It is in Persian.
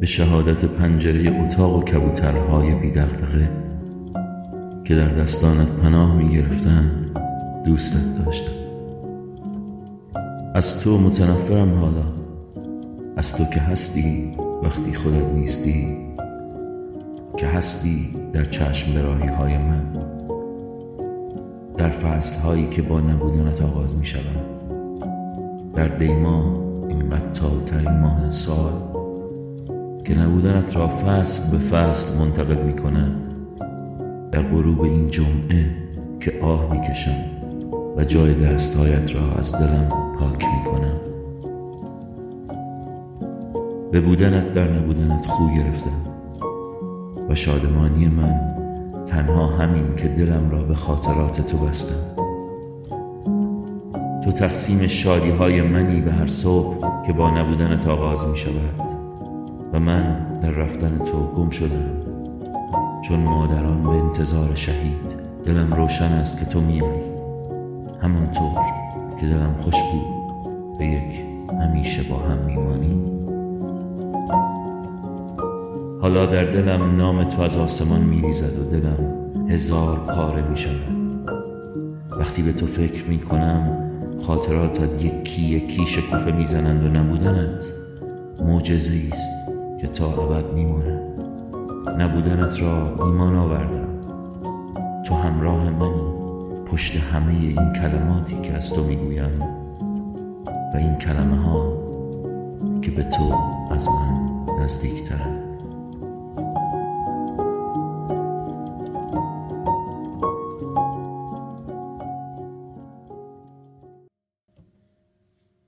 به شهادت پنجره اتاق و کبوترهای بی دغدغه که در دستانت پناه می گرفتند دوستت داشتم. از تو متنفرم حالا. از تو که هستی وقتی خودت نیستی که هستی در چشم براهی های من در فصل هایی که با نبودنت آغاز می شود در دیما این قطال ترین ماه سال که نبودنت را فصل به فصل منتقل می کند در غروب این جمعه که آه می کشم و جای دستهایت را از دلم پاک می کنم به بودنت در نبودنت خو گرفتم. و شادمانی من تنها همین که دلم را به خاطرات تو بستم. تو تقسیم شادی های منی به هر صبح که با نبودنت آغاز می شود و من در رفتن تو گم شدم. چون مادران به انتظار شهید دلم روشن است که تو میایی همانطور که دلم خوش بود به یک همیشه با هم میمانی حالا در دلم نام تو از آسمان میریزد و دلم هزار پاره می شود وقتی به تو فکر می کنم خاطراتت یکی یکی شکوفه می‌زنند و نبودنت معجزه است که تا ابد میماند. نبودنت را ایمان آوردم. تو همراه منی. پشت همه این کلماتی که از تو می‌گویم و این کلمه ها که به تو از من نزدیکترند.